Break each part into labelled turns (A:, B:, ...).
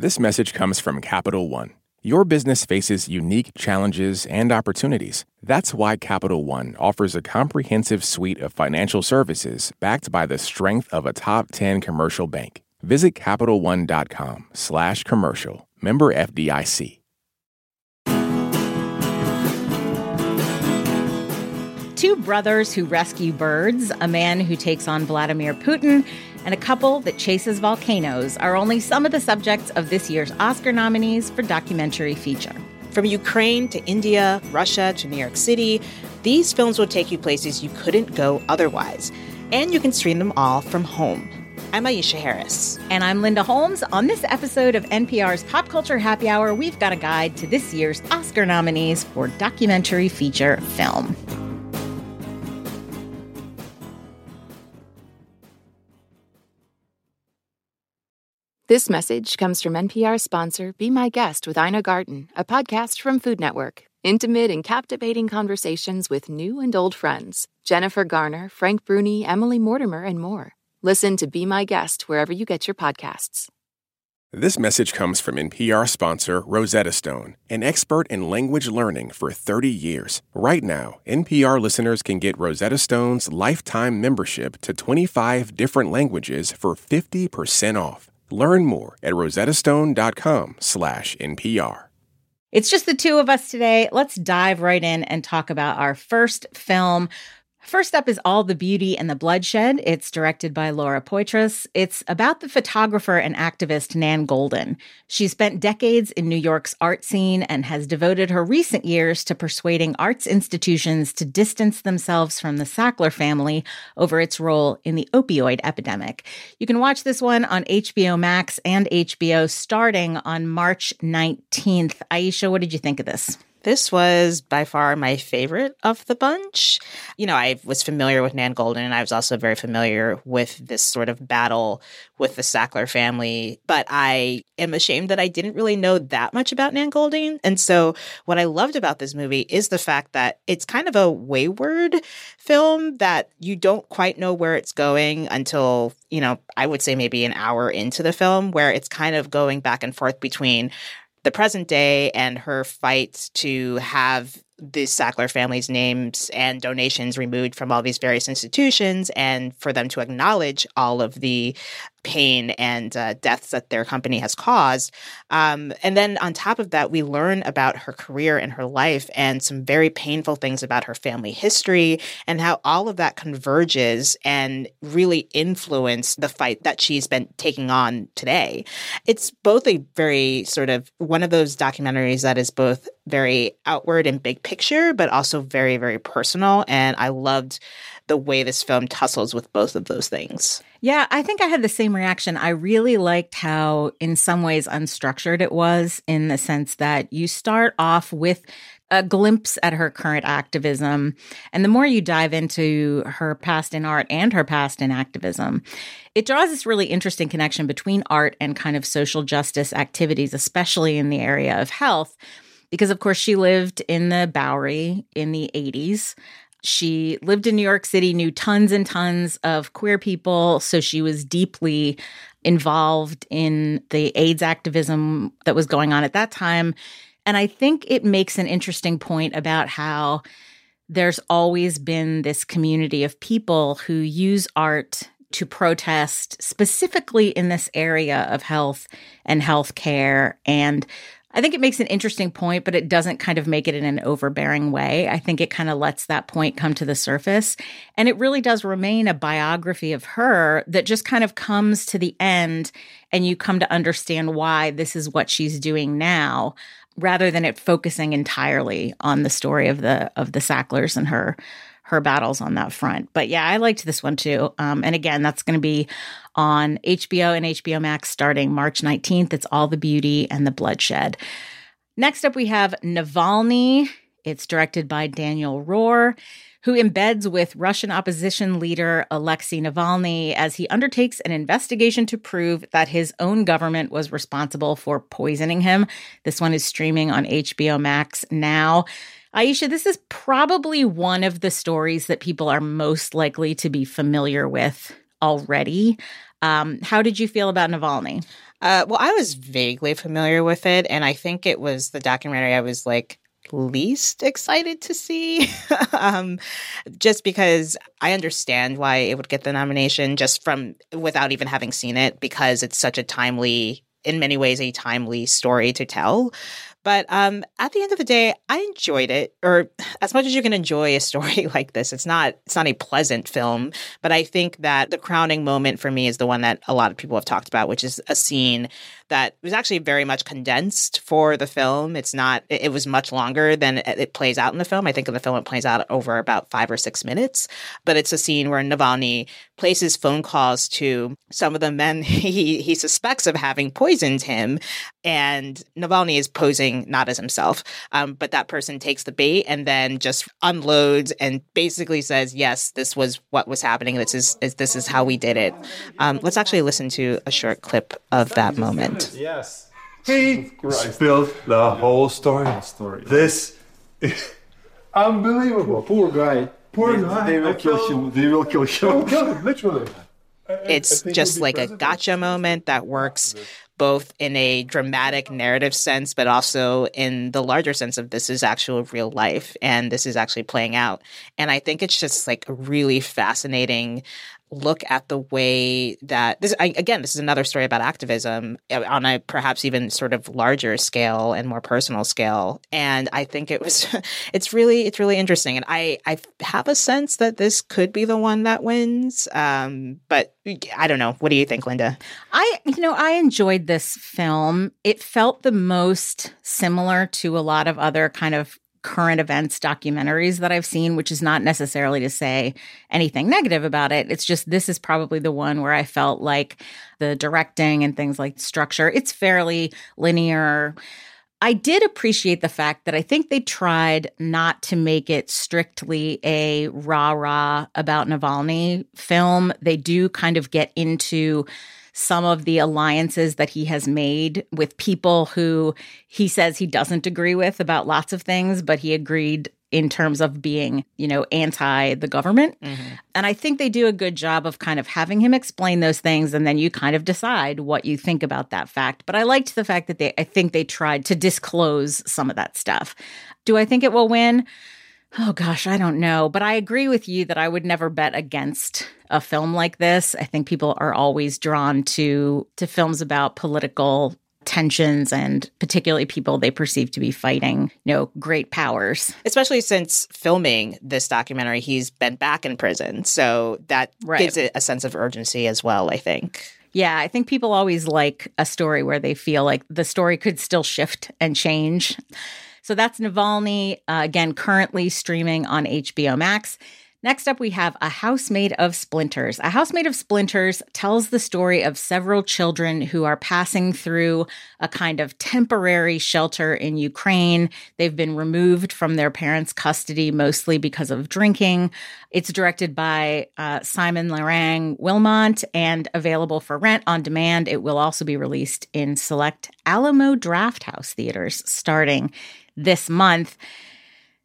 A: This message comes from Capital One. Your business faces unique challenges and opportunities. That's why Capital One offers a comprehensive suite of financial services backed by the strength of a top 10 commercial bank. Visit CapitalOne.com slash commercial. Member FDIC.
B: Two brothers who rescue birds, a man who takes on Vladimir Putin, and a couple that chases volcanoes are only some of the subjects of this year's Oscar nominees for documentary feature.
C: From Ukraine to India, Russia to New York City, these films will take you places you couldn't go otherwise. And you can stream them all from home. I'm Aisha Harris.
B: And I'm Linda Holmes. On this episode of NPR's Pop Culture Happy Hour, we've got a guide to this year's Oscar nominees for documentary feature film.
D: This message comes from NPR sponsor Be My Guest with Ina Garten, a podcast from Food Network. Intimate and captivating conversations with new and old friends. Jennifer Garner, Frank Bruni, Emily Mortimer, and more. Listen to Be My Guest wherever you get your podcasts.
A: This message comes from NPR sponsor Rosetta Stone, an expert in language learning for 30 years. Right now, NPR listeners can get Rosetta Stone's lifetime membership to 25 different languages for 50% off. Learn more at rosettastone.com slash NPR.
B: It's just the two of us today. Let's dive right in and talk about our first film First up is All the Beauty and the Bloodshed. It's directed by Laura Poitras. It's about the photographer and activist Nan Goldin. She spent decades in New York's art scene and has devoted her recent years to persuading arts institutions to distance themselves from the Sackler family over its role in the opioid epidemic. You can watch this one on HBO Max and HBO starting on March 19th. Aisha, what did you think of this?
C: This was by far my favorite of the bunch. You know, I was familiar with Nan Goldin, and I was also very familiar with this sort of battle with the Sackler family. But I am ashamed that I didn't really know that much about Nan Goldin. And so, what I loved about this movie is the fact that it's kind of a wayward film that you don't quite know where it's going until, you know, I would say maybe an hour into the film, where it's kind of going back and forth between the present day and her fight to have the Sackler family's names and donations removed from all these various institutions and for them to acknowledge all of the pain and uh, deaths that their company has caused. Um, and then on top of that, we learn about her career and her life and some very painful things about her family history and how all of that converges and really influence the fight that she's been taking on today. It's both a very sort of one of those documentaries that is both very outward and big picture, but also very, very personal. And I loved the way this film tussles with both of those things.
B: Yeah, I think I had the same reaction. I really liked how, in some ways, unstructured it was, in the sense that you start off with a glimpse at her current activism. And the more you dive into her past in art and her past in activism, it draws this really interesting connection between art and kind of social justice activities, especially in the area of health. Because, of course, she lived in the Bowery in the 80s. She lived in New York City, knew tons and tons of queer people. So she was deeply involved in the AIDS activism that was going on at that time. And I think it makes an interesting point about how there's always been this community of people who use art to protest specifically in this area of health and healthcare and I think it makes an interesting point, but it doesn't kind of make it in an overbearing way. I think it kind of lets that point come to the surface. And it really does remain a biography of her that just kind of comes to the end and you come to understand why this is what she's doing now rather than it focusing entirely on the story of the of the Sacklers and her her battles on that front. But yeah, I liked this one too. Um, and again, that's going to be on HBO and HBO Max starting March 19th. It's All the Beauty and the Bloodshed. Next up, we have Navalny. It's directed by Daniel Roher, who embeds with Russian opposition leader Alexei Navalny as he undertakes an investigation to prove that his own government was responsible for poisoning him. This one is streaming on HBO Max now. Aisha, this is probably one of the stories that people are most likely to be familiar with already. Um, how did you feel about Navalny?
C: Uh, well, I was vaguely familiar with it, and I think it was the documentary I was like least excited to see. um, just because I understand why it would get the nomination just from without even having seen it, because it's such a timely, in many ways, a timely story to tell. But um, at the end of the day, I enjoyed it, or as much as you can enjoy a story like this. It's not it's not a pleasant film, but I think that the crowning moment for me is the one that a lot of people have talked about, which is a scene that was actually very much condensed for the film. It's not, it, was much longer than it, plays out in the film. I think in the film it plays out over about five or six minutes, but it's a scene where Navalny places phone calls to some of the men he, he suspects of having poisoned him. And Navalny is posing not as himself, um, but that person takes the bait and then just unloads and basically says, "Yes, this was what was happening. This is, this is how we did it." Um, let's actually listen to a short clip of that moment.
E: Yes. He spilled the whole story.
F: story.
E: This is
F: unbelievable. Poor guy.
E: Poor
F: they,
E: guy.
F: They will kill him. They will kill him.
E: kill him, literally.
C: It's just like a gotcha moment that works both in a dramatic narrative sense, but also in the larger sense of this is actual real life and this is actually playing out. And I think it's just like a really fascinating look at the way that this I, again this is another story about activism uh, on a perhaps even sort of larger scale and more personal scale. And i think it was it's really it's really interesting. And i i have a sense that this could be the one that wins. Um but i don't know. What do you think linda?
B: I you know i enjoyed this film. It felt the most similar to a lot of other kind of current events documentaries that I've seen, which is not necessarily to say anything negative about it. It's just this is probably the one where I felt like the directing and things like structure, it's fairly linear. I did appreciate the fact that I think they tried not to make it strictly a rah rah about Navalny film. They do kind of get into some of the alliances that he has made with people who he says he doesn't agree with about lots of things, but he agreed in terms of being, you know, anti the government. Mm-hmm. And I think they do a good job of kind of having him explain those things and then you kind of decide what you think about that fact. But I liked the fact that they I think they tried to disclose some of that stuff. Do I think it will win? Oh gosh, I don't know, but I agree with you that I would never bet against a film like this. I think people are always drawn to to films about political tensions and particularly people they perceive to be fighting, you know, great powers.
C: Especially since filming this documentary, he's been back in prison. So that right. gives it a sense of urgency as well, I think.
B: Yeah, I think people always like a story where they feel like the story could still shift and change. So that's Navalny, uh, again, currently streaming on HBO Max. Next up, we have A House Made of Splinters. A House Made of Splinters tells the story of several children who are passing through a kind of temporary shelter in Ukraine. They've been removed from their parents' custody mostly because of drinking. It's directed by uh, Simon Lereng Wilmont and available for rent on demand. It will also be released in select Alamo Drafthouse theaters starting this month.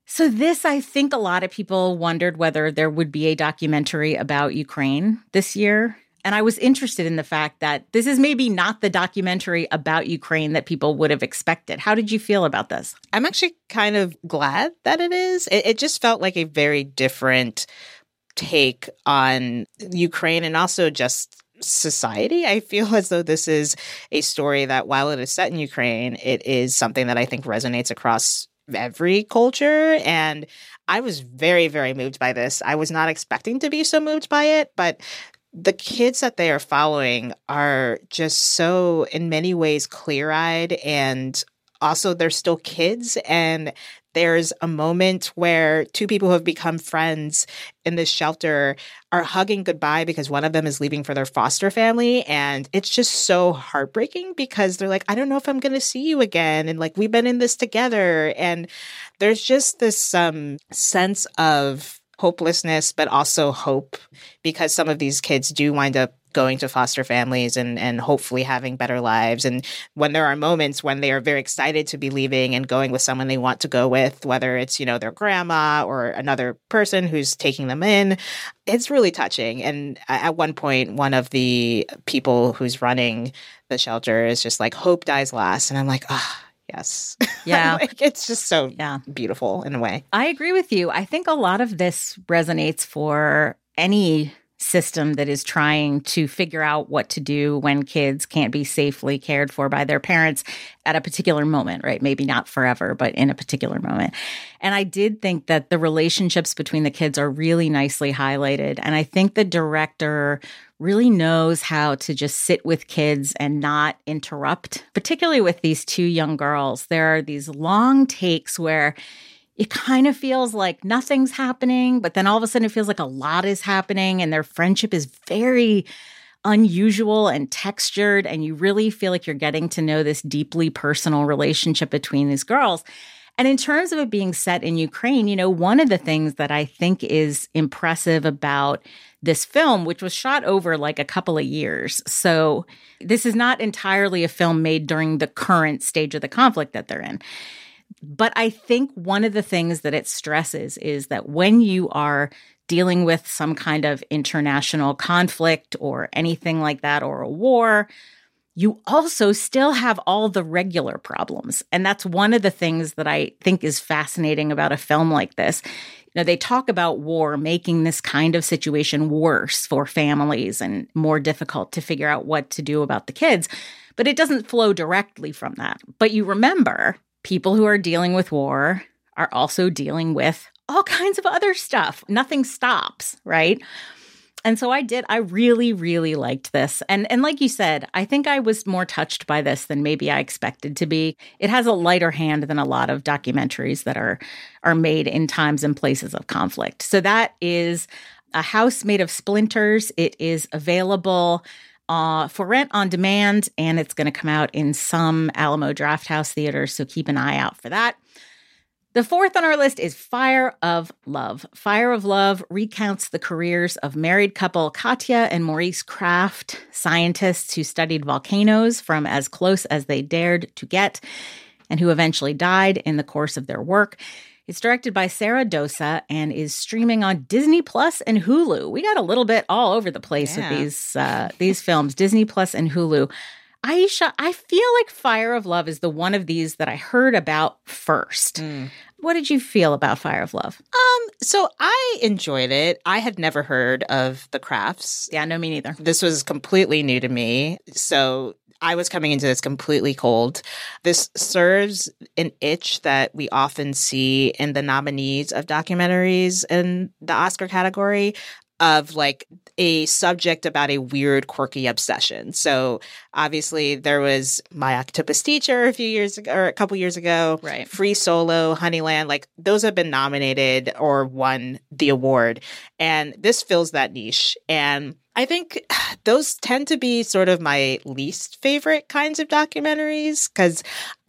B: So, this, I think a lot of people wondered whether there would be a documentary about Ukraine this year. And I was interested in the fact that this is maybe not the documentary about Ukraine that people would have expected. How did you feel about this?
C: I'm actually kind of glad that it is. It, it just felt like a very different take on Ukraine and also just society. I feel as though this is a story that, while it is set in Ukraine, it is something that I think resonates across every culture. And I was very, very moved by this. I was not expecting to be so moved by it, but the kids that they are following are just so, in many ways, clear eyed and also they're still kids and there's a moment where two people who have become friends in this shelter are hugging goodbye because one of them is leaving for their foster family. And it's just so heartbreaking because they're like, I don't know if I'm going to see you again. And like, we've been in this together. And there's just this um, sense of hopelessness, but also hope because some of these kids do wind up going to foster families and and hopefully having better lives and when there are moments when they are very excited to be leaving and going with someone they want to go with whether it's you know their grandma or another person who's taking them in it's really touching and at one point one of the people who's running the shelter is just like hope dies last and i'm like ah oh, yes
B: Yeah.
C: like it's just so
B: Yeah.
C: beautiful in a way
B: I agree with you. I think a lot of this resonates for any system that is trying to figure out what to do when kids can't be safely cared for by their parents at a particular moment, right? Maybe not forever, but in a particular moment. And I did think that the relationships between the kids are really nicely highlighted. And I think the director really knows how to just sit with kids and not interrupt, particularly with these two young girls. There are these long takes where it kind of feels like nothing's happening, but then all of a sudden it feels like a lot is happening, and their friendship is very unusual and textured. And you really feel like you're getting to know this deeply personal relationship between these girls. And in terms of it being set in Ukraine, you know, one of the things that I think is impressive about this film, which was shot over like a couple of years. So this is not entirely a film made during the current stage of the conflict that they're in. But I think one of the things that it stresses is that when you are dealing with some kind of international conflict or anything like that, or a war, you also still have all the regular problems. And that's one of the things that I think is fascinating about a film like this. You know, they talk about war making this kind of situation worse for families and more difficult to figure out what to do about the kids, but it doesn't flow directly from that. But you remember people who are dealing with war are also dealing with all kinds of other stuff. Nothing stops, right? And so I did I really really liked this. And and like you said, I think I was more touched by this than maybe I expected to be. It has a lighter hand than a lot of documentaries that are are made in times and places of conflict. So that is a house made of splinters. It is available uh, for rent on demand, and it's going to come out in some Alamo Drafthouse theaters. So keep an eye out for that. The fourth on our list is Fire of Love. Fire of Love recounts the careers of married couple Katya and Maurice Krafft, scientists who studied volcanoes from as close as they dared to get, and who eventually died in the course of their work. It's directed by Sara Dosa and is streaming on Disney Plus and Hulu. We got a little bit all over the place
C: Yeah.
B: with these uh, these films, Disney Plus and Hulu. Aisha, I feel like Fire of Love is the one of these that I heard about first. What did you feel about Fire of Love?
C: Um, so I enjoyed it. I had never heard of the Kraffts.
B: Yeah, no, me neither.
C: This was completely new to me. So I was coming into this completely cold. This serves an itch that we often see in the nominees of documentaries in the Oscar category of like a subject about a weird, quirky obsession. So obviously there was My Octopus Teacher a few years ago or a couple years ago.
B: Right.
C: Free Solo, Honeyland, like those have been nominated or won the award. And this fills that niche. And I think those tend to be sort of my least favorite kinds of documentaries because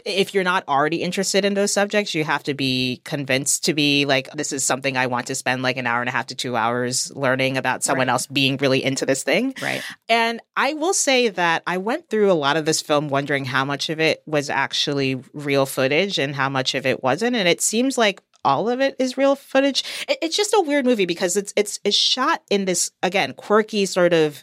C: if you're not already interested in those subjects, you have to be convinced to be like, this is something I want to spend like an hour and a half to two hours learning about someone
B: Right.
C: else being really into this thing.
B: Right.
C: And I will say that I went through a lot of this film wondering how much of it was actually real footage and how much of it wasn't. And it seems like all of it is real footage. It- it's just a weird movie because it's it's it's shot in this again quirky sort of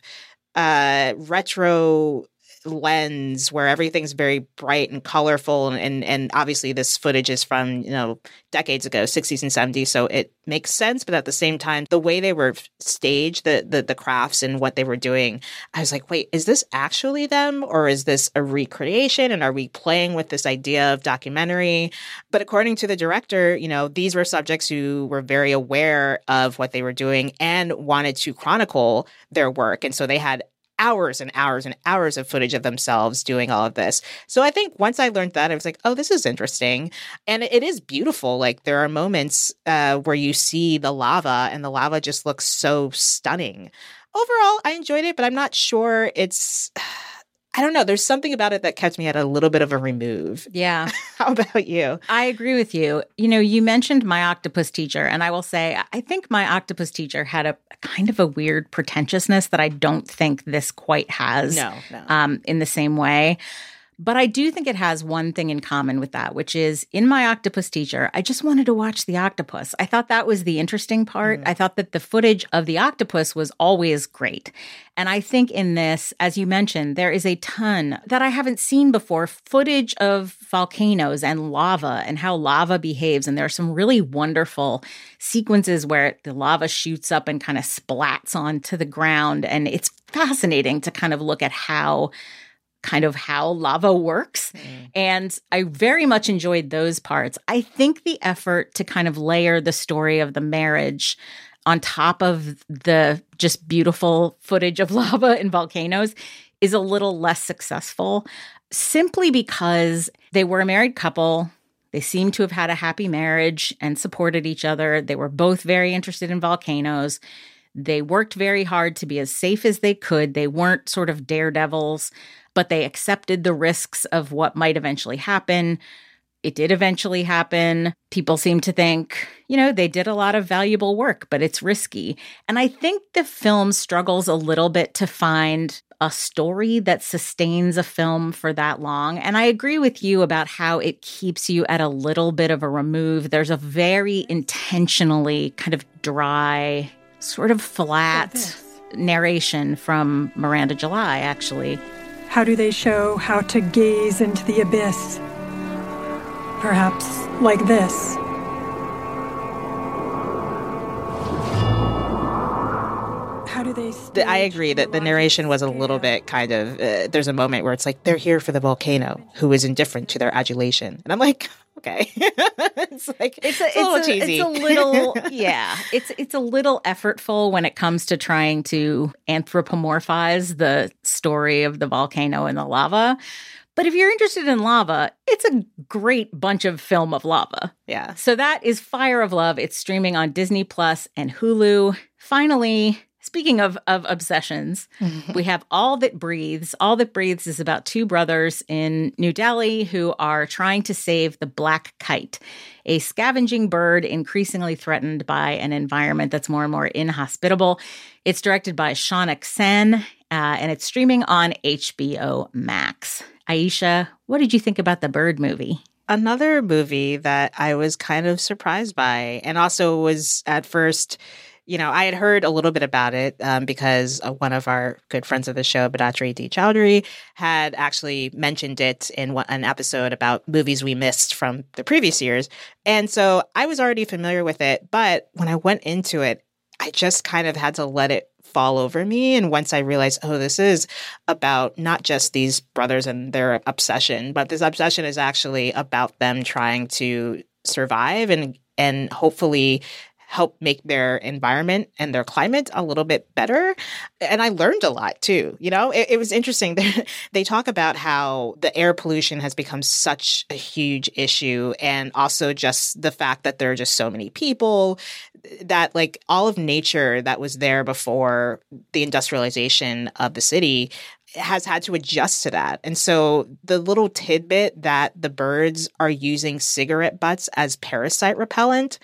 C: uh retro lens where everything's very bright and colorful and, and and obviously this footage is from you know decades ago 60s and 70s so it makes sense but at the same time the way they were staged the the, the Kraffts and what they were doing i was like wait is this actually them or is this a recreation and are we playing with this idea of documentary? But according to the director you know these were subjects who were very aware of what they were doing and wanted to chronicle their work and so they had hours and hours and hours of footage of themselves doing all of this. So I think once I learned that, I was like, oh, this is interesting. And it is beautiful. Like there are moments uh, where you see the lava and the lava just looks so stunning. Overall, I enjoyed it, but I'm not sure it's. I don't know. There's something about it that kept me at a little bit of a remove.
B: Yeah.
C: How about you?
B: I agree with you. You know, you mentioned my octopus teacher, and I will say, I think my octopus teacher had a, a kind of a weird pretentiousness that I don't think this quite has
C: No, no.
B: um, in the same way. But I do think it has one thing in common with that, which is in my octopus teacher, I just wanted to watch the octopus. I thought that was the interesting part. Mm. I thought that the footage of the octopus was always great. And I think in this, as you mentioned, there is a ton that I haven't seen before footage of volcanoes and lava and how lava behaves. And there are some really wonderful sequences where the lava shoots up and kind of splats onto the ground. And it's fascinating to kind of look at how kind of how lava works. Mm. And I very much enjoyed those parts. I think the effort to kind of layer the story of the marriage on top of the just beautiful footage of lava and volcanoes is a little less successful simply because they were a married couple. They seem to have had a happy marriage and supported each other. They were both very interested in volcanoes. They worked very hard to be as safe as they could. They weren't sort of daredevils, but they accepted the risks of what might eventually happen. It did eventually happen. People seem to think, you know, they did a lot of valuable work, but it's risky. And I think the film struggles a little bit to find a story that sustains a film for that long. And I agree with you about how it keeps you at a little bit of a remove. There's a very intentionally kind of dry, sort of flat narration from Miranda July, actually.
G: How do they show how to gaze into the abyss? Perhaps like this.
C: I agree that the narration was a little bit kind of. Uh, there's a moment where it's like they're here for the volcano, who is indifferent to their adulation, and I'm like, okay, it's like it's a, little cheesy.
B: It's a little, yeah. It's it's a little effortful when it comes to trying to anthropomorphize the story of the volcano and the lava. But if you're interested in lava, it's a great bunch of film of lava.
C: yeah.
B: So that is Fire of Love. It's streaming on Disney Plus and Hulu. Finally, speaking of, of obsessions, we have All That Breathes. All That Breathes is about two brothers in New Delhi who are trying to save the black kite, a scavenging bird increasingly threatened by an environment that's more and more inhospitable. It's directed by Shaunak Sen, uh, and it's streaming on HBO Max. Aisha, what did you think about the bird movie?
C: Another movie that I was kind of surprised by, and also was at first, you know, I had heard a little bit about it um, because uh, one of our good friends of the show, Bedatri D. Choudhury, had actually mentioned it in one, an episode about movies we missed from the previous years. And so I was already familiar with it. But when I went into it, I just kind of had to let it fall over me. And once I realized, oh, this is about not just these brothers and their obsession, but this obsession is actually about them trying to survive and and hopefully help make their environment and their climate a little bit better. And I learned a lot too. You know, it, it was interesting. they talk about how the air pollution has become such a huge issue, and also just the fact that there are just so many people that like all of nature that was there before the industrialization of the city has had to adjust to that. And so the little tidbit that the birds are using cigarette butts as parasite repellent,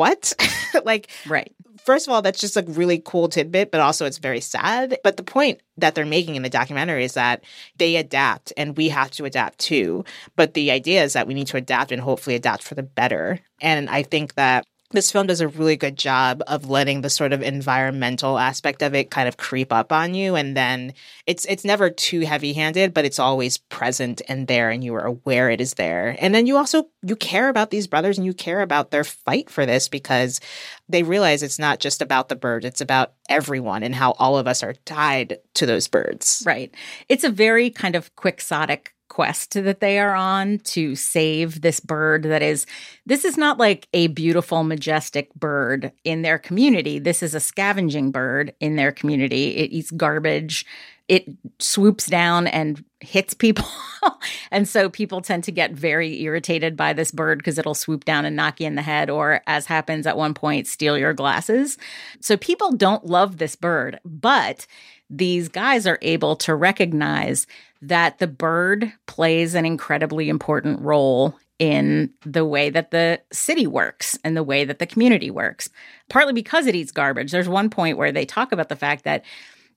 C: what? like
B: Right.
C: first of all, that's just a really cool tidbit, but also it's very sad. But the point that they're making in the documentary is that they adapt and we have to adapt too. But the idea is that we need to adapt and hopefully adapt for the better. And I think that this film does a really good job of letting the sort of environmental aspect of it kind of creep up on you. And then it's it's never too heavy-handed but it's always present and there and you are aware it is there. And then you also you care about these brothers and you care about their fight for this because they realize it's not just about the bird it's about everyone and how all of us are tied to those birds.
B: Right. It's a very kind of quixotic quest that they are on to save this bird that is this is not like a beautiful majestic bird in their community. This is a scavenging bird in their community. It eats garbage it swoops down and hits people. and so people tend to get very irritated by this bird because it'll swoop down and knock you in the head, or as happens at one point, steal your glasses. So people don't love this bird, but these guys are able to recognize that the bird plays an incredibly important role in the way that the city works and the way that the community works, partly because it eats garbage. There's one point where they talk about the fact that,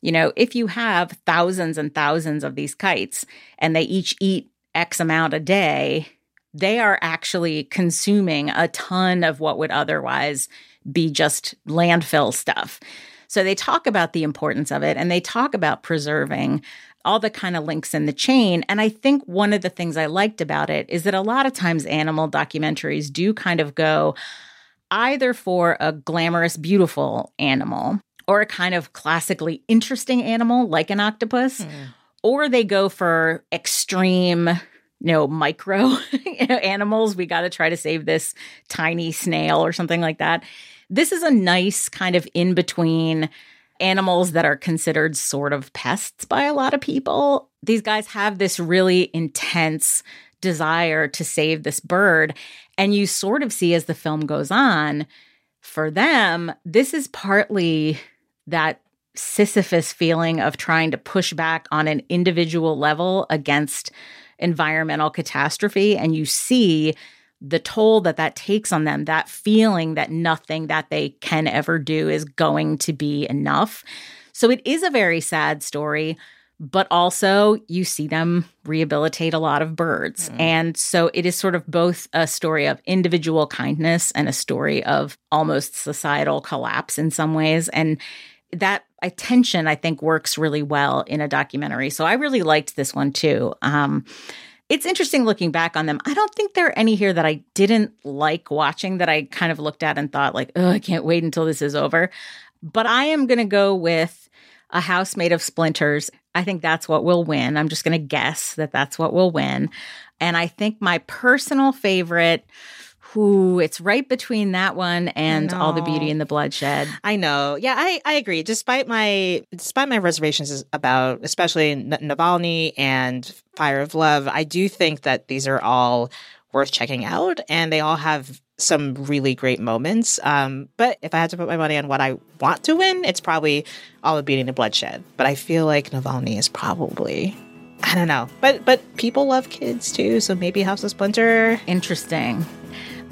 B: you know, if you have thousands and thousands of these kites and they each eat X amount a day, they are actually consuming a ton of what would otherwise be just landfill stuff. So they talk about the importance of it and they talk about preserving all the kind of links in the chain. And I think one of the things I liked about it is that a lot of times animal documentaries do kind of go either for a glamorous, beautiful animal or a kind of classically interesting animal like an octopus, mm. or they go for extreme you know, micro animals. We got to try to save this tiny snail or something like that. This is a nice kind of in between animals that are considered sort of pests by a lot of people. These guys have this really intense desire to save this bird. And you sort of see as the film goes on, for them, this is partly that Sisyphus feeling of trying to push back on an individual level against environmental catastrophe. And you see the toll that that takes on them, that feeling that nothing that they can ever do is going to be enough. So it is a very sad story, but also you see them rehabilitate a lot of birds. Mm. And so it is sort of both a story of individual kindness and a story of almost societal collapse in some ways. And that attention, I think, works really well in a documentary. So I really liked this one too. Um, it's interesting looking back on them. I don't think there are any here that I didn't like watching that I kind of looked at and thought, like, oh, I can't wait until this is over. But I am going to go with A House Made of Splinters. I think that's what will win. I'm just going to guess that that's what will win. And I think my personal favorite who it's right between that one and all the beauty and the bloodshed.
C: I know. Yeah, I, I agree. Despite my despite my reservations about especially Navalny and Fire of Love, I do think that these are all worth checking out and they all have some really great moments. Um, but if I had to put my money on what I want to win, it's probably all the beauty and the bloodshed. But I feel like Navalny is probably I don't know. But but people love kids too, so maybe House of Splinter.
B: Interesting.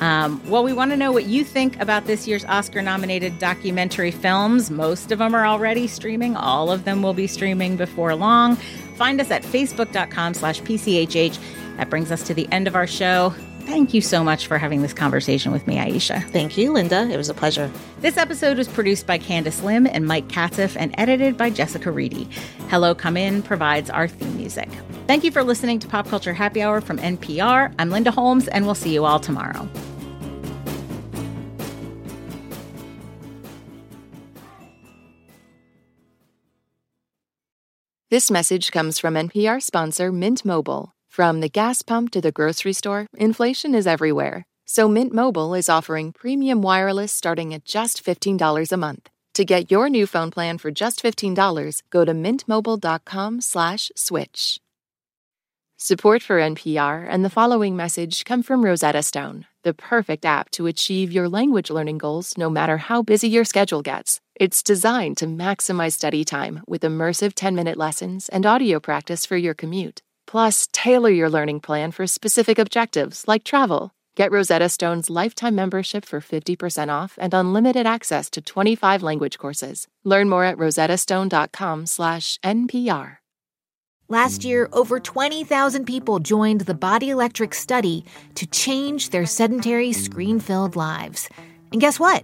B: Um, well, we want to know what you think about this year's Oscar nominated documentary films. Most of them are already streaming, all of them will be streaming before long. Find us at facebook.com slash PCHH. That brings us to the end of our show. Thank you so much for having this conversation with me, Aisha.
C: Thank you, Linda. It was a pleasure.
B: This episode was produced by Candice Lim and Mike Katzif and edited by Jessica Reedy. Hello Come In provides our theme music. Thank you for listening to Pop Culture Happy Hour from NPR. I'm Linda Holmes, and we'll see you all tomorrow.
D: This message comes from NPR sponsor Mint Mobile. From the gas pump to the grocery store, inflation is everywhere. So Mint Mobile is offering premium wireless starting at just $15 a month. To get your new phone plan for just $15, go to mintmobile.com/switch. Support for NPR and the following message come from Rosetta Stone, the perfect app to achieve your language learning goals no matter how busy your schedule gets. It's designed to maximize study time with immersive 10 minute lessons and audio practice for your commute. Plus, tailor your learning plan for specific objectives like travel. Get Rosetta Stone's lifetime membership for 50% off and unlimited access to 25 language courses. Learn more at rosettastone.com/npr.
H: Last year, over 20,000 people joined the Body Electric study to change their sedentary, screen-filled lives. And guess what?